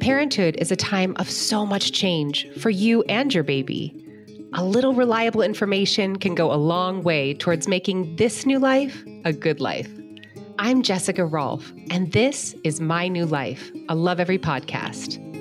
Parenthood is a time of so much change for you and your baby. A little reliable information can go a long way towards making this new life a good life. I'm Jessica Rolph, and this is My New Life, a Lovevery podcast.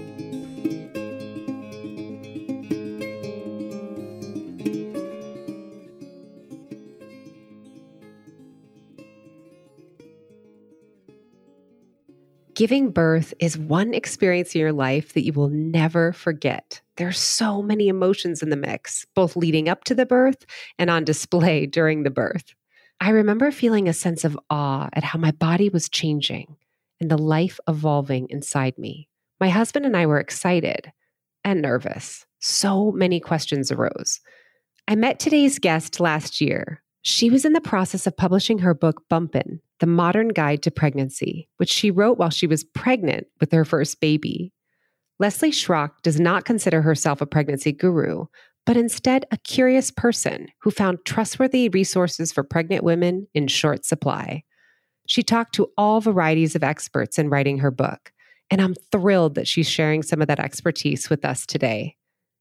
Giving birth is one experience in your life that you will never forget. There are so many emotions in the mix, both leading up to the birth and on display during the birth. I remember feeling a sense of awe at how my body was changing and the life evolving inside me. My husband and I were excited and nervous. So many questions arose. I met today's guest last year. She was in the process of publishing her book, Bumpin', The Modern Guide to Pregnancy, which she wrote while she was pregnant with her first baby. Leslie Schrock does not consider herself a pregnancy guru, but instead a curious person who found trustworthy resources for pregnant women in short supply. She talked to all varieties of experts in writing her book, and I'm thrilled that she's sharing some of that expertise with us today.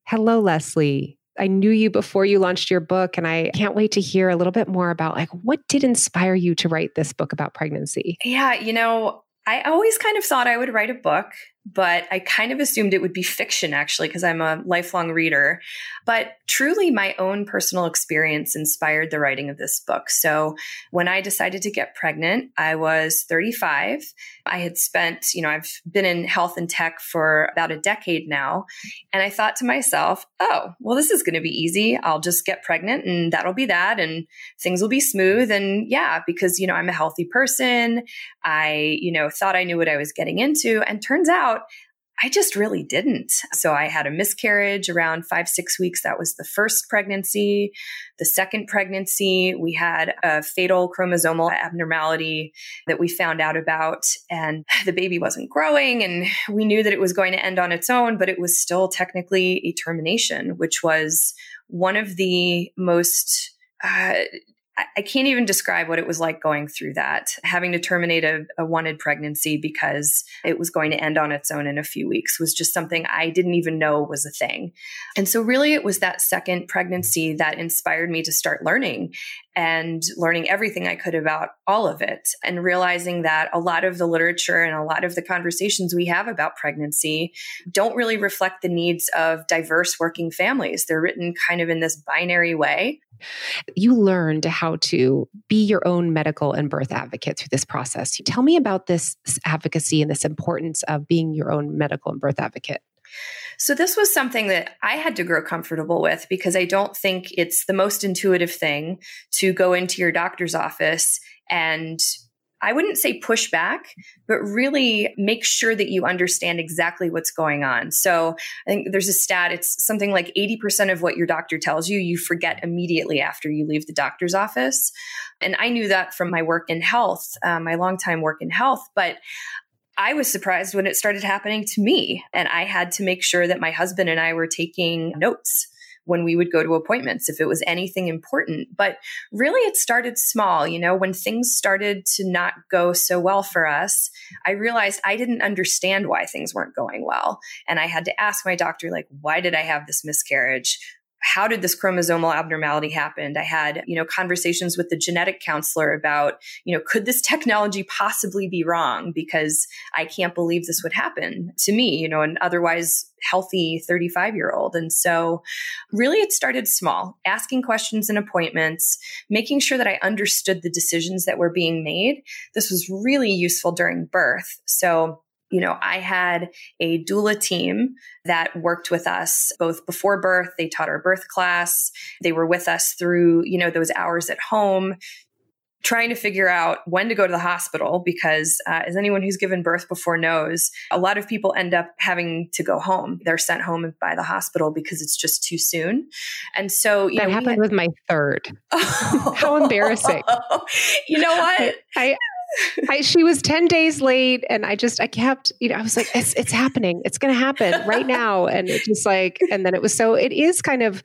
Hello, Leslie. I knew you before you launched your book, and I can't wait to hear a little bit more about like what did inspire you to write this book about pregnancy. Yeah, you know, I always kind of thought I would write a book but I kind of assumed it would be fiction actually, because I'm a lifelong reader. But truly, my own personal experience inspired the writing of this book. So when I decided to get pregnant, I was 35. I had spent, you know, I've been in health and tech for about a decade now. And I thought to myself, oh, well, this is going to be easy. I'll just get pregnant and that'll be that. And things will be smooth. And yeah, because, you know, I'm a healthy person. I, you know, thought I knew what I was getting into. And turns out, out, I just really didn't. So I had a miscarriage around five, six weeks. That was the first pregnancy. The second pregnancy, we had a fatal chromosomal abnormality that we found out about, and the baby wasn't growing. And we knew that it was going to end on its own, but it was still technically a termination, which was one of the most uh, I can't even describe what it was like going through that, having to terminate a, a, wanted pregnancy because it was going to end on its own in a few weeks was just something I didn't even know was a thing. And so, really, it was that second pregnancy that inspired me to start learning and learning everything I could about all of it and realizing that a lot of the literature and a lot of the conversations we have about pregnancy don't really reflect the needs of diverse working families. They're written kind of in this binary way you learned how to be your own medical and birth advocate through this process. Tell me about this advocacy and this importance of being your own medical and birth advocate. So, this was something that I had to grow comfortable with because I don't think it's the most intuitive thing to go into your doctor's office and I wouldn't say push back, but really make sure that you understand exactly what's going on. So I think there's a stat, it's something like 80% of what your doctor tells you, you forget immediately after you leave the doctor's office. And I knew that from my work in health, uh, my long time work in health, but I was surprised when it started happening to me. And I had to make sure that my husband and I were taking notes when we would go to appointments if it was anything important. But really, it started small. You know, when things started to not go so well for us, I realized I didn't understand why things weren't going well. And I had to ask my doctor, like, why did I have this miscarriage? How did this chromosomal abnormality happen? I had, you know, conversations with the genetic counselor about, you know, could this technology possibly be wrong? Because I can't believe this would happen to me, you know, an otherwise healthy 35 year old. And so really it started small, asking questions and appointments, making sure that I understood the decisions that were being made. This was really useful during birth. So you know, I had a doula team that worked with us both before birth. They taught our birth class. They were with us through, you know, those hours at home, trying to figure out when to go to the hospital because, uh, as anyone who's given birth before knows, a lot of people end up having to go home. They're sent home by the hospital because it's just too soon. And so, you that know, happened had- with my third. How embarrassing. you know what? I, I, she was 10 days late and I just, I kept, you know, I was like, it's, it's happening. It's going to happen right now. And it just like, and then it was so, it is kind of,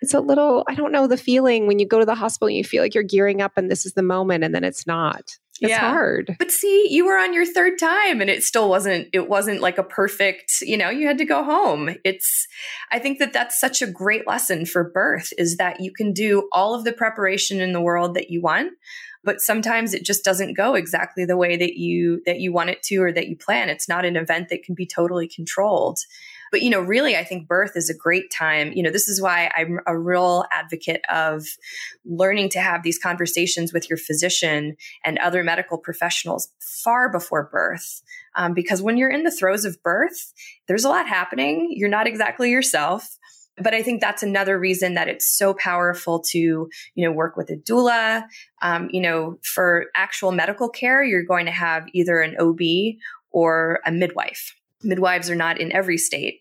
it's a little, I don't know the feeling when you go to the hospital and you feel like you're gearing up and this is the moment and then it's not. It's yeah. hard. But see, you were on your third time and it still wasn't it wasn't like a perfect, you know, you had to go home. It's I think that that's such a great lesson for birth is that you can do all of the preparation in the world that you want, but sometimes it just doesn't go exactly the way that you that you want it to or that you plan. It's not an event that can be totally controlled. But, you know, really, I think birth is a great time. You know, this is why I'm a real advocate of learning to have these conversations with your physician and other medical professionals far before birth. Um, because when you're in the throes of birth, there's a lot happening. You're not exactly yourself but I think that's another reason that it's so powerful to, you know, work with a doula. Um, you know, for actual medical care, you're going to have either an OB or a midwife. Midwives are not in every state.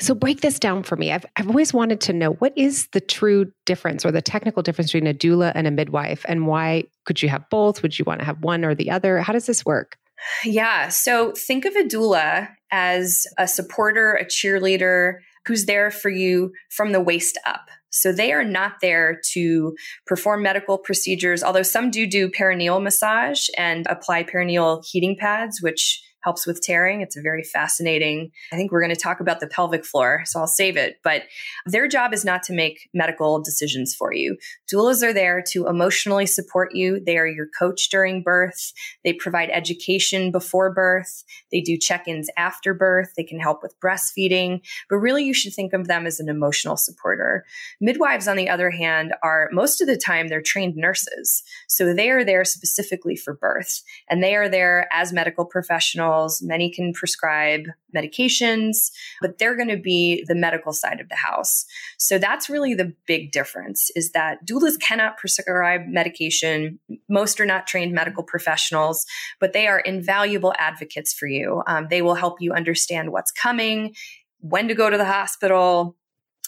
So break this down for me. I've, I've always wanted to know what is the true difference or the technical difference between a doula and a midwife and why could you have both? Would you want to have one or the other? How does this work? Yeah. So think of a doula as a supporter, a cheerleader who's there for you from the waist up. So they are not there to perform medical procedures, although some do do perineal massage and apply perineal heating pads, which helps with tearing. It's a very fascinating. I think we're going to talk about the pelvic floor, so I'll save it. But their job is not to make medical decisions for you. Doulas are there to emotionally support you. They are your coach during birth. They provide education before birth. They do check-ins after birth. They can help with breastfeeding, but really you should think of them as an emotional supporter. Midwives, on the other hand, are most of the time they're trained nurses. So they are there specifically for birth and they are there as medical professionals Many can prescribe medications, but they're going to be the medical side of the house. So that's really the big difference is that doulas cannot prescribe medication. Most are not trained medical professionals, but they are invaluable advocates for you. Um, they will help you understand what's coming, when to go to the hospital,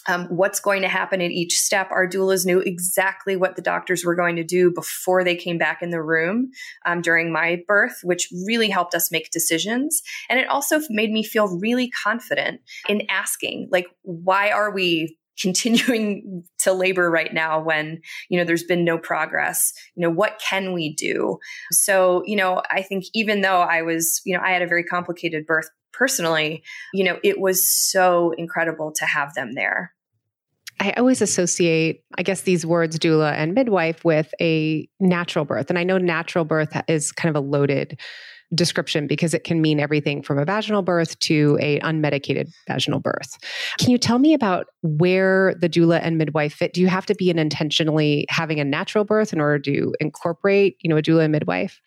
um, what's going to happen at each step. Our doulas knew exactly what the doctors were going to do before they came back in the room um, during my birth, which really helped us make decisions. And it also made me feel really confident in asking, like, why are we continuing to labor right now when you know there's been no progress you know what can we do so you know i think even though i was you know i had a very complicated birth personally you know it was so incredible to have them there I always associate, I guess, these words doula and midwife with a natural birth. And I know natural birth is kind of a loaded description because it can mean everything from a vaginal birth to a unmedicated vaginal birth. Can you tell me about where the doula and midwife fit? Do you have to be an intentionally having a natural birth in order to incorporate, you know, a doula and midwife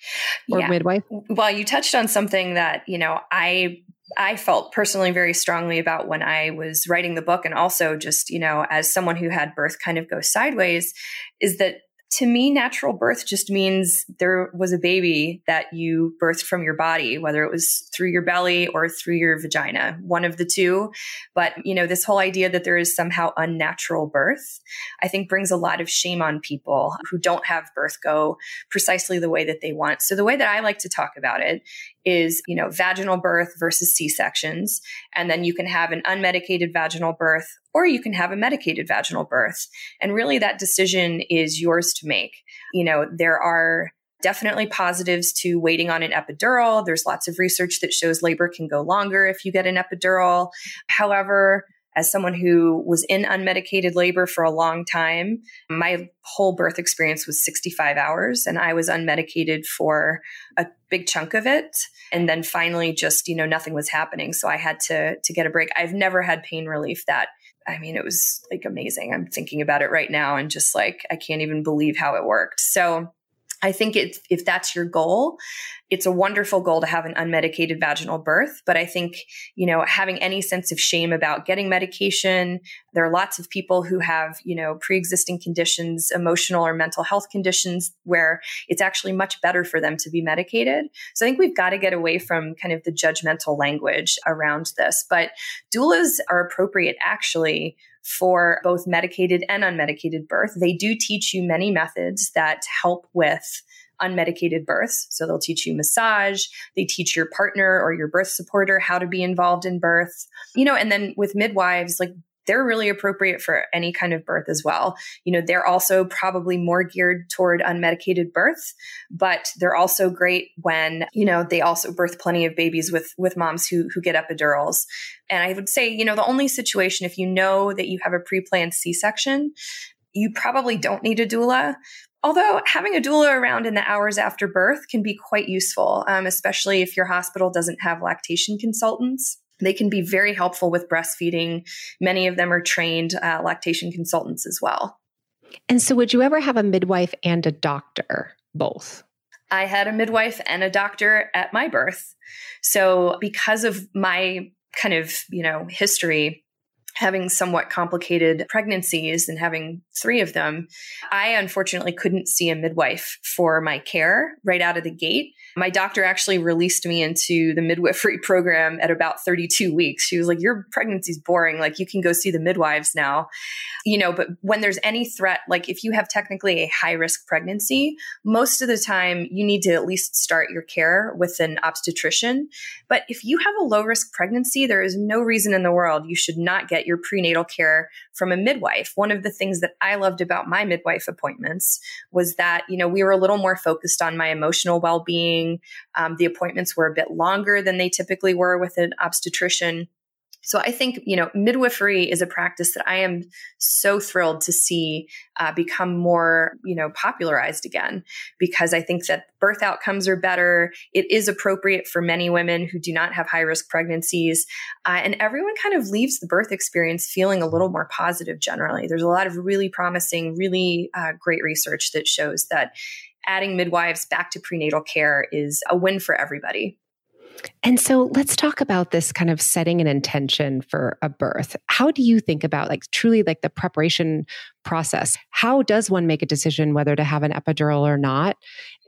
or yeah. midwife? Well, you touched on something that, you know, I I felt personally very strongly about when I was writing the book, and also just, you know, as someone who had birth kind of go sideways, is that to me, natural birth just means there was a baby that you birthed from your body, whether it was through your belly or through your vagina, one of the two. But, you know, this whole idea that there is somehow unnatural birth, I think brings a lot of shame on people who don't have birth go precisely the way that they want. So the way that I like to talk about it is, you know, vaginal birth versus C-sections. And then you can have an unmedicated vaginal birth or you can have a medicated vaginal birth. And really that decision is yours to make. You know, there are definitely positives to waiting on an epidural. There's lots of research that shows labor can go longer if you get an epidural. However, as someone who was in unmedicated labor for a long time, my whole birth experience was 65 hours and I was unmedicated for a big chunk of it. And then finally just, you know, nothing was happening. So I had to to get a break. I've never had pain relief that I mean, it was like amazing. I'm thinking about it right now and just like, I can't even believe how it worked. So I think it's, if that's your goal, it's a wonderful goal to have an unmedicated vaginal birth. But I think, you know, having any sense of shame about getting medication, there are lots of people who have, you know, pre existing conditions, emotional or mental health conditions where it's actually much better for them to be medicated. So I think we've got to get away from kind of the judgmental language around this. But doulas are appropriate actually for both medicated and unmedicated birth. They do teach you many methods that help with unmedicated births. So they'll teach you massage, they teach your partner or your birth supporter how to be involved in birth. You know, and then with midwives, like they're really appropriate for any kind of birth as well. You know, they're also probably more geared toward unmedicated birth, but they're also great when, you know, they also birth plenty of babies with with moms who who get epidurals. And I would say, you know, the only situation if you know that you have a pre-planned C-section, you probably don't need a doula. Although having a doula around in the hours after birth can be quite useful, um, especially if your hospital doesn't have lactation consultants. They can be very helpful with breastfeeding. Many of them are trained uh, lactation consultants as well. And so, would you ever have a midwife and a doctor, both? I had a midwife and a doctor at my birth. So, because of my kind of, you know, history, having somewhat complicated pregnancies and having three of them, I unfortunately couldn't see a midwife for my care right out of the gate. My doctor actually released me into the midwifery program at about 32 weeks. She was like, Your pregnancy's boring. Like, you can go see the midwives now. You know, but when there's any threat, like if you have technically a high risk pregnancy, most of the time you need to at least start your care with an obstetrician. But if you have a low risk pregnancy, there is no reason in the world you should not get your prenatal care from a midwife. One of the things that I loved about my midwife appointments was that, you know, we were a little more focused on my emotional well being um, the appointments were a bit longer than they typically were with an obstetrician. So I think, you know, midwifery is a practice that I am so thrilled to see uh, become more, you know, popularized again because I think that birth outcomes are better. It is appropriate for many women who do not have high risk pregnancies. Uh, and everyone kind of leaves the birth experience feeling a little more positive generally. There's a lot of really promising, really uh, great research that shows that adding midwives back to prenatal care is a win for everybody. And so let's talk about this kind of setting an intention for a birth. How do you think about like truly like the preparation process? How does one make a decision whether to have an epidural or not?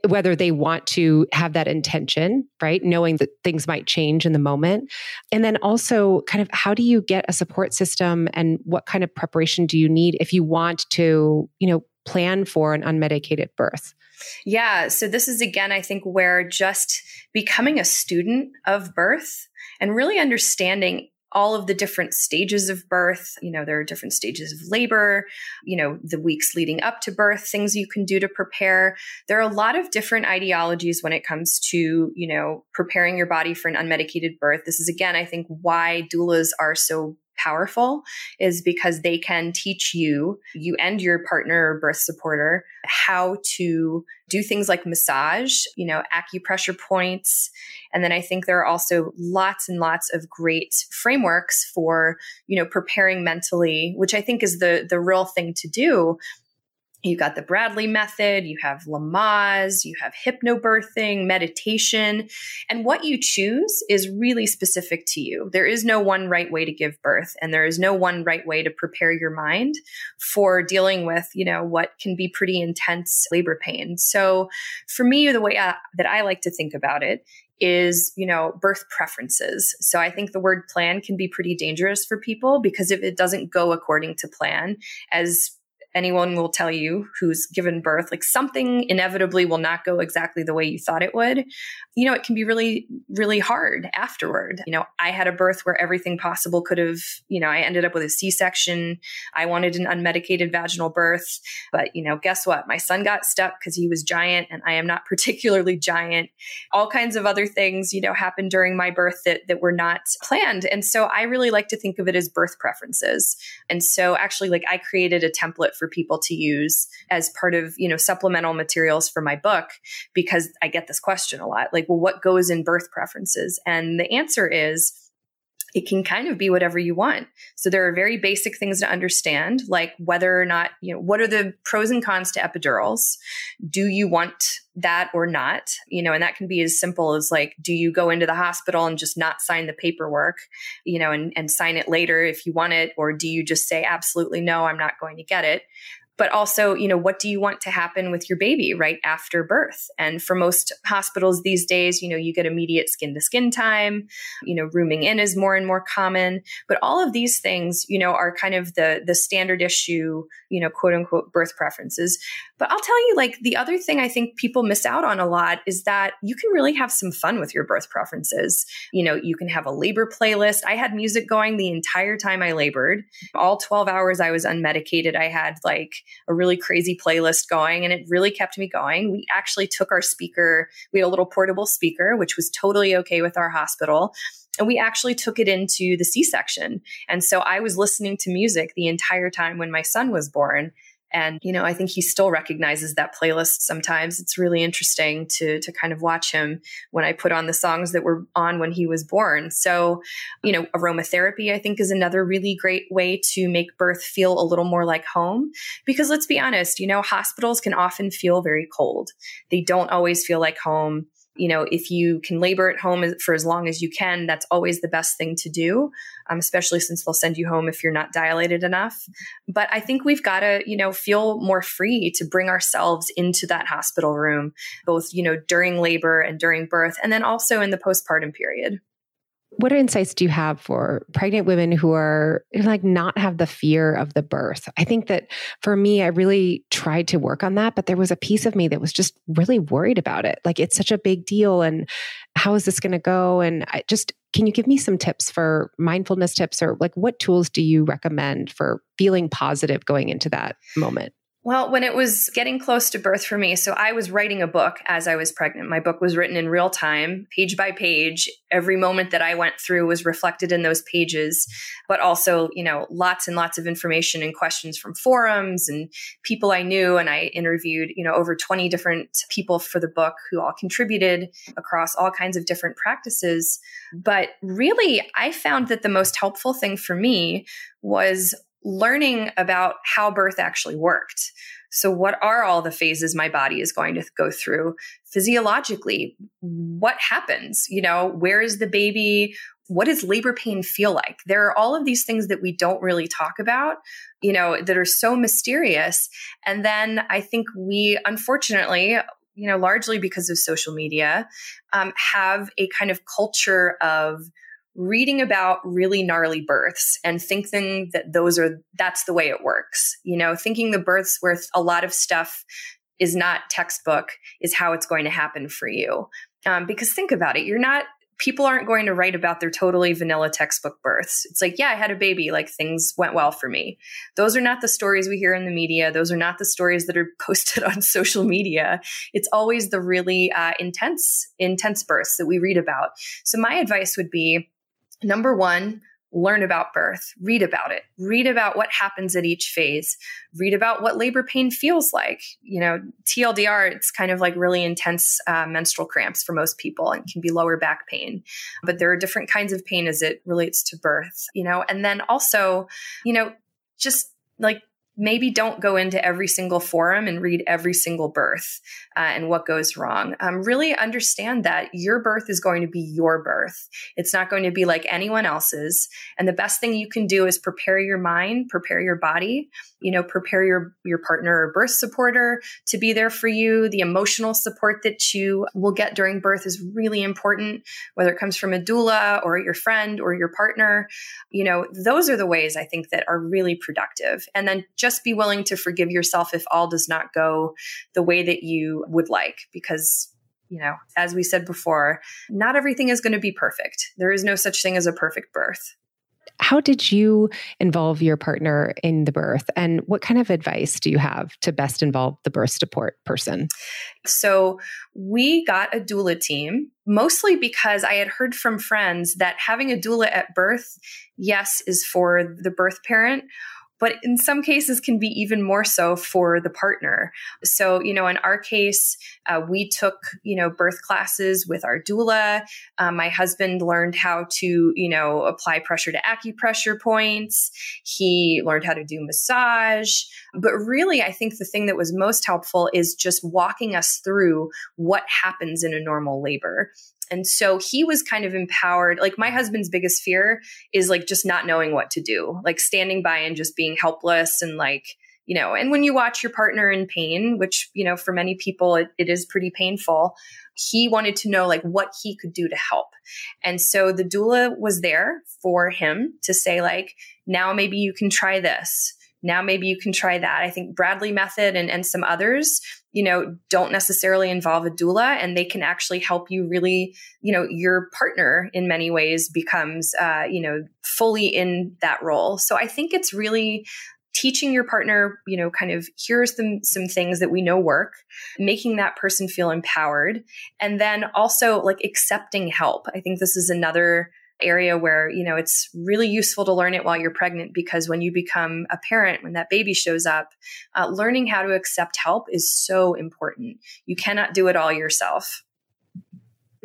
Whether they want to have that intention, right? Knowing that things might change in the moment. And then also kind of how do you get a support system and what kind of preparation do you need if you want to, you know, plan for an unmedicated birth? Yeah. So this is again, I think, where just becoming a student of birth and really understanding all of the different stages of birth. You know, there are different stages of labor, you know, the weeks leading up to birth, things you can do to prepare. There are a lot of different ideologies when it comes to, you know, preparing your body for an unmedicated birth. This is again, I think, why doulas are so powerful is because they can teach you, you and your partner or birth supporter, how to do things like massage, you know, acupressure points. And then I think there are also lots and lots of great frameworks for, you know, preparing mentally, which I think is the the real thing to do you got the Bradley method, you have Lamaze, you have hypnobirthing, meditation, and what you choose is really specific to you. There is no one right way to give birth, and there is no one right way to prepare your mind for dealing with, you know, what can be pretty intense labor pain. So, for me, the way I, uh, that I like to think about it is, you know, birth preferences. So I think the word plan can be pretty dangerous for people because if it doesn't go according to plan, as anyone will tell you who's given birth, like something inevitably will not go exactly the way you thought it would. You know, it can be really, really hard afterward. You know, I had a birth where everything possible could have, you know, I ended up with a C section. I wanted an unmedicated vaginal birth. But, you know, guess what? My son got stuck because he was giant and I am not particularly giant. All kinds of other things, you know, happened during my birth that, that were not planned. And so I really like to think of it as birth preferences. And so actually, like, I created a template for people to use as part of, you know, supplemental materials for my book because I get this question a lot like, well, what goes in birth preferences? And the answer is, it can kind of be whatever you want. So there are very basic things to understand, like whether or not, you know, what are the pros and cons to epidurals? Do you want that or not? You know, and that can be as simple as like, do you go into the hospital and just not sign the paperwork, you know, and, and sign it later if you want it? Or do you just say, absolutely no, I'm not going to get it? But also, you know, what do you want to happen with your baby right after birth? And for most hospitals these days, you know, you get immediate skin to skin time, you know, rooming in is more and more common, but all of these things, you know, are kind of the the standard issue, you know, quote unquote birth preferences. But I'll tell you, like, the other thing I think people miss out on a lot is that you can really have some fun with your birth preferences. You know, you can have a labor playlist. I had music going the entire time I labored. All 12 hours I was unmedicated, I had like a really crazy playlist going, and it really kept me going. We actually took our speaker, we had a little portable speaker, which was totally okay with our hospital and we actually took it into the C section. And so I was listening to music the entire time when my son was born. And, you know, I think he still recognizes that playlist sometimes. It's really interesting to, to kind of watch him when I put on the songs that were on when he was born. So, you know, aromatherapy, I think, is another really great way to make birth feel a little more like home. Because let's be honest, you know, hospitals can often feel very cold. They don't always feel like home you know, if you can labor at home for as long as you can, that's always the best thing to do, um, especially since they'll send you home if you're not dilated enough. But I think we've got to, you know, feel more free to bring ourselves into that hospital room, both, you know, during labor and during birth, and then also in the postpartum period what insights do you have for pregnant women who are like not have the fear of the birth? I think that for me, I really tried to work on that, but there was a piece of me that was just really worried about it. Like it's such a big deal, and how is this going to go? And I just can you give me some tips for mindfulness tips, or like what tools do you recommend for feeling positive going into that moment? Well, when it was getting close to birth for me, so I was writing a book as I was pregnant. My book was written in real time, page by page. Every moment that I went through was reflected in those pages, but also, you know, lots and lots of information and questions from forums and people I knew. And I interviewed, you know, over 20 different people for the book who all contributed across all kinds of different practices. But really, I found that the most helpful thing for me was learning about how birth actually worked. So, what are all the phases my body is going to go through physiologically? What happens? You know, where is the baby? What does labor pain feel like? There are all of these things that we don't really talk about, you know, that are so mysterious. And then I think we, unfortunately, you know, largely because of social media, um, have a kind of culture of reading about really gnarly births and thinking that those are that's the way it works you know thinking the births where a lot of stuff is not textbook is how it's going to happen for you um, because think about it you're not people aren't going to write about their totally vanilla textbook births. It's like, yeah, I had a baby, like things went well for me. Those are not the stories we hear in the media. Those are not the stories that are posted on social media. It's always the really uh, intense, intense births that we read about. So my advice would be Number one, learn about birth, read about it, read about what happens at each phase, read about what labor pain feels like. You know, TLDR, it's kind of like really intense uh, menstrual cramps for most people and can be lower back pain. But there are different kinds of pain as it relates to birth, you know, and then also, you know, just like maybe don't go into every single forum and read every single birth uh, and what goes wrong. Um, really understand that your birth is going to be your birth. It's not going to be like anyone else's. And the best thing you can do is prepare your mind, prepare your body, you know, prepare your, your partner or birth supporter to be there for you. The emotional support that you will get during birth is really important, whether it comes from a doula or your friend or your partner. You know, those are the ways I think that are really productive. And then just be willing to forgive yourself if all does not go the way that you would like, because you know, as we said before, not everything is going to be perfect. There is no such thing as a perfect birth. How did you involve your partner in the birth? And what kind of advice do you have to best involve the birth support person? So, we got a doula team mostly because I had heard from friends that having a doula at birth, yes, is for the birth parent but in some cases can be even more so for the partner. So, you know, in our case, uh, we took, you know, birth classes with our doula. Um, my husband learned how to, you know, apply pressure to acupressure points. He learned how to do massage. But really, I think the thing that was most helpful is just walking us through what happens in a normal labor. And so he was kind of empowered. Like my husband's biggest fear is like just not knowing what to do, like standing by and just being helpless and like, you know, and when you watch your partner in pain, which, you know, for many people it, it is pretty painful, he wanted to know like what he could do to help. And so the doula was there for him to say, like, now maybe you can try this now maybe you can try that. I think Bradley method and, and some others, you know, don't necessarily involve a doula and they can actually help you really, you know, your partner in many ways becomes, uh, you know, fully in that role. So I think it's really teaching your partner, you know, kind of here's some, some things that we know work, making that person feel empowered, and then also like accepting help. I think this is another area where, you know, it's really useful to learn it while you're pregnant because when you become a parent, when that baby shows up, uh, learning how to accept help is so important. You cannot do it all yourself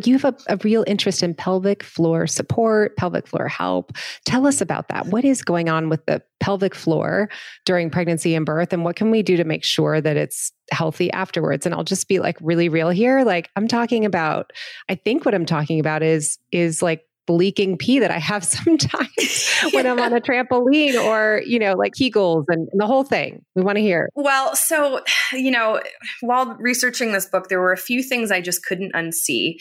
you have a, a, real interest in pelvic floor support, pelvic floor help. Tell us about that. What is going on with the pelvic floor during pregnancy and birth? And what can we do to make sure that it's healthy afterwards? And I'll just be like really real here. Like I'm talking about, I think what I'm talking about is, is like leaking pee that I have sometimes when I'm on a trampoline or, you know, like Kegels and, and the whole thing. We want to hear. Well, so, you know, while researching this book, there were a few things I just couldn't unsee.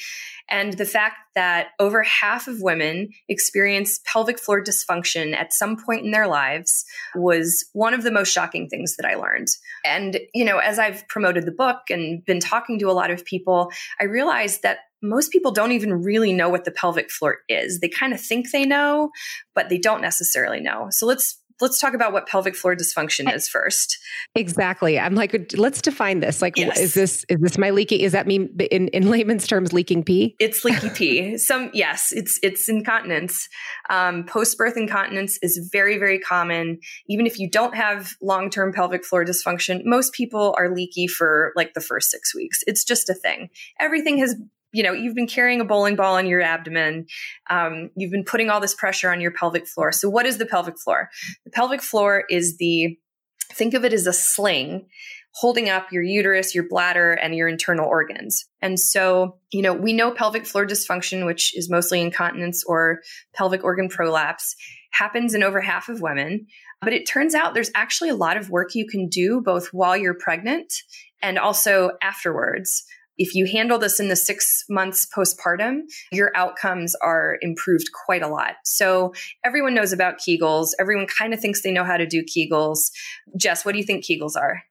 And the fact that over half of women experience pelvic floor dysfunction at some point in their lives was one of the most shocking things that I learned. And, you know, as I've promoted the book and been talking to a lot of people, I realized that most people don't even really know what the pelvic floor is. They kind of think they know, but they don't necessarily know. So let's let's talk about what pelvic floor dysfunction is first. Exactly. I'm like, let's define this. Like, yes. is this is this my leaky? Is that mean in in layman's terms leaking pee? It's leaky pee. Some yes, it's it's incontinence. Um, Post birth incontinence is very very common. Even if you don't have long term pelvic floor dysfunction, most people are leaky for like the first six weeks. It's just a thing. Everything has you know, you've been carrying a bowling ball on your abdomen. Um, you've been putting all this pressure on your pelvic floor. So, what is the pelvic floor? The pelvic floor is the, think of it as a sling holding up your uterus, your bladder, and your internal organs. And so, you know, we know pelvic floor dysfunction, which is mostly incontinence or pelvic organ prolapse, happens in over half of women. But it turns out there's actually a lot of work you can do both while you're pregnant and also afterwards if you handle this in the six months postpartum, your outcomes are improved quite a lot. So everyone knows about Kegels. Everyone kind of thinks they know how to do Kegels. Jess, what do you think Kegels are?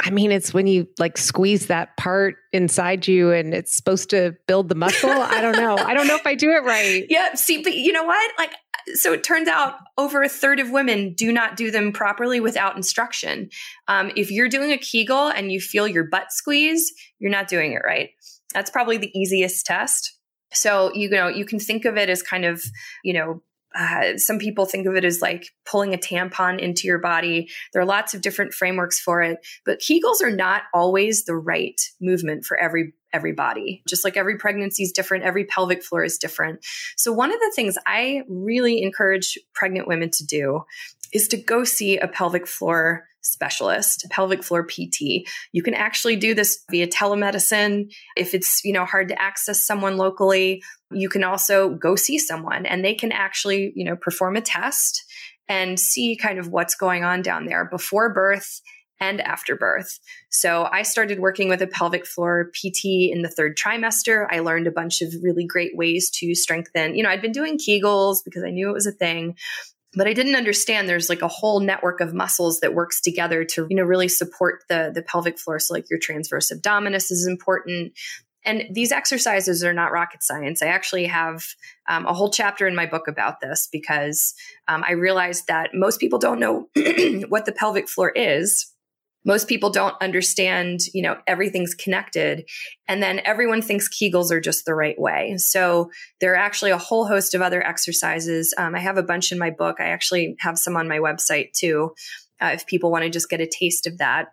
I mean, it's when you like squeeze that part inside you and it's supposed to build the muscle. I don't know. I don't know if I do it right. Yeah. See, but you know what? Like, so it turns out over a third of women do not do them properly without instruction. Um, if you're doing a Kegel and you feel your butt squeeze, you're not doing it right. That's probably the easiest test. So, you know, you can think of it as kind of, you know, uh, some people think of it as like pulling a tampon into your body. There are lots of different frameworks for it, but Kegels are not always the right movement for every every body. Just like every pregnancy is different, every pelvic floor is different. So one of the things I really encourage pregnant women to do is to go see a pelvic floor specialist, pelvic floor PT. You can actually do this via telemedicine. If it's, you know, hard to access someone locally, you can also go see someone and they can actually, you know, perform a test and see kind of what's going on down there before birth and after birth. So I started working with a pelvic floor PT in the third trimester. I learned a bunch of really great ways to strengthen. You know, I'd been doing Kegels because I knew it was a thing, but I didn't understand there's like a whole network of muscles that works together to, you know, really support the the pelvic floor. So like your transverse abdominis is important. And these exercises are not rocket science. I actually have um, a whole chapter in my book about this because um, I realized that most people don't know what the pelvic floor is most people don't understand, you know, everything's connected. And then everyone thinks Kegels are just the right way. So there are actually a whole host of other exercises. Um, I have a bunch in my book. I actually have some on my website too, uh, if people want to just get a taste of that.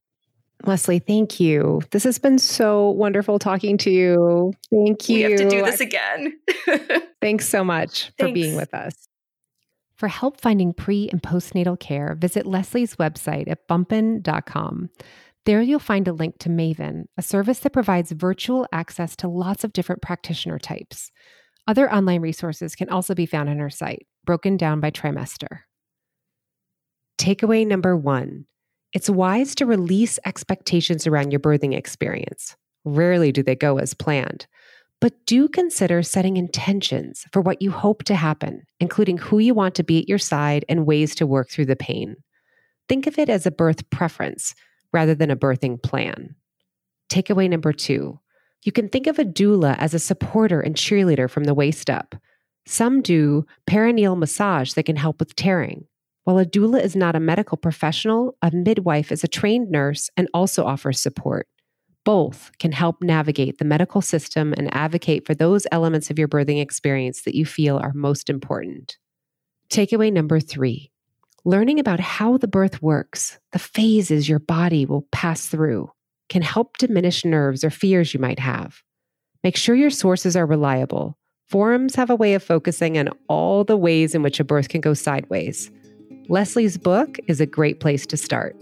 Leslie, thank you. This has been so wonderful talking to you. Thank you. We have to do this again. Thanks so much for being with us. For help finding pre and postnatal care, visit Leslie's website at bumpin.com. There you'll find a link to Maven, a service that provides virtual access to lots of different practitioner types. Other online resources can also be found on her site, broken down by trimester. Takeaway number one it's wise to release expectations around your birthing experience. Rarely do they go as planned but do consider setting intentions for what you hope to happen, including who you want to be at your side and ways to work through the pain. think of it as a birth preference rather than a birthing plan. Takeaway number two you can think of a doula as a supporter and cheerleader from the waist up. Some do perineal massage that can help with tearing. While a doula is not a medical professional, a midwife is a trained nurse and also offers support. Both can help navigate the medical system and advocate for those elements of your birthing experience that you feel are most important. Takeaway number three learning about how the birth works, the phases your body will pass through, can help diminish nerves or fears you might have. Make sure your sources are reliable. Forums have a way of focusing on all the ways in which a birth can go sideways. Leslie's book is a great place to start.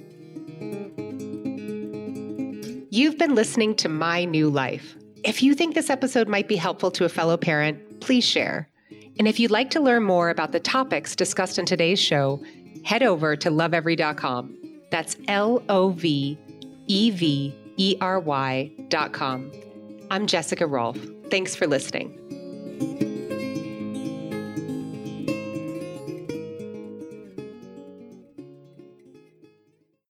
You've been listening to My New Life. If you think this episode might be helpful to a fellow parent, please share. And if you'd like to learn more about the topics discussed in today's show, head over to lovevery.com. That's L O V E V E R Y.com. I'm Jessica Rolph. Thanks for listening.